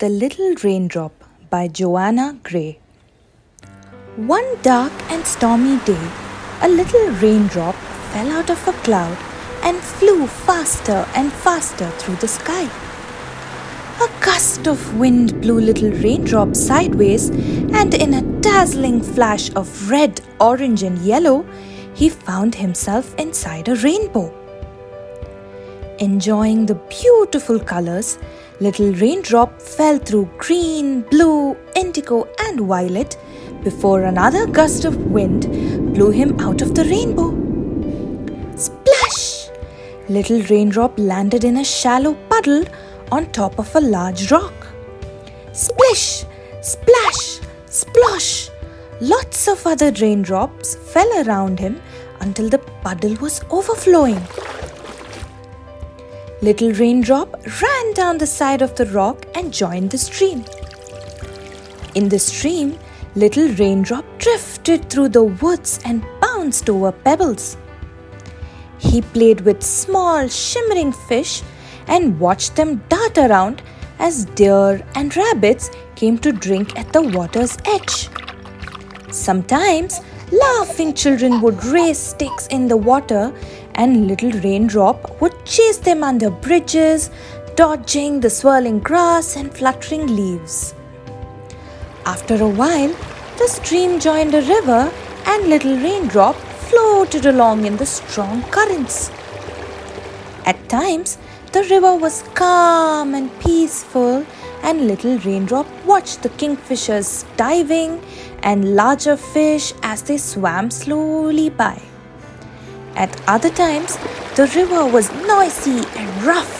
The Little Raindrop by Joanna Gray. One dark and stormy day, a little raindrop fell out of a cloud and flew faster and faster through the sky. A gust of wind blew little raindrop sideways, and in a dazzling flash of red, orange, and yellow, he found himself inside a rainbow. Enjoying the beautiful colors, Little Raindrop fell through green, blue, indigo, and violet before another gust of wind blew him out of the rainbow. Splash! Little Raindrop landed in a shallow puddle on top of a large rock. Splish! Splash! Splosh! Lots of other raindrops fell around him until the puddle was overflowing. Little Raindrop ran down the side of the rock and joined the stream. In the stream, Little Raindrop drifted through the woods and bounced over pebbles. He played with small, shimmering fish and watched them dart around as deer and rabbits came to drink at the water's edge. Sometimes, laughing children would raise sticks in the water and little raindrop would chase them under bridges, dodging the swirling grass and fluttering leaves. After a while, the stream joined a river and little raindrop floated along in the strong currents. At times, the river was calm and peaceful, and little raindrop watched the kingfishers diving and larger fish as they swam slowly by. At other times, the river was noisy and rough.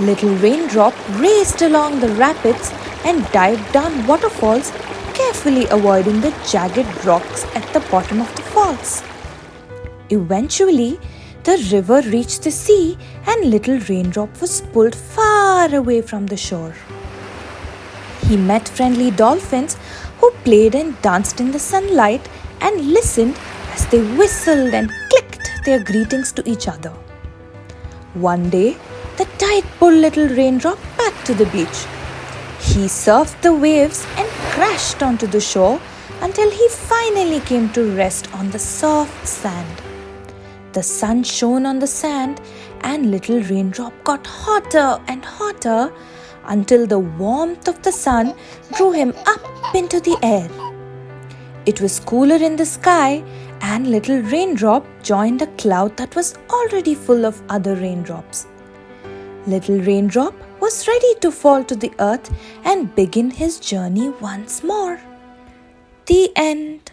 Little Raindrop raced along the rapids and dived down waterfalls, carefully avoiding the jagged rocks at the bottom of the falls. Eventually, the river reached the sea and Little Raindrop was pulled far away from the shore. He met friendly dolphins who played and danced in the sunlight and listened as they whistled and clicked their greetings to each other. One day, the tide pulled little raindrop back to the beach. He surfed the waves and crashed onto the shore until he finally came to rest on the soft sand. The sun shone on the sand, and little raindrop got hotter and hotter until the warmth of the sun drew him up into the air. It was cooler in the sky, and little raindrop joined a cloud that was already full of other raindrops. Little raindrop was ready to fall to the earth and begin his journey once more. The end.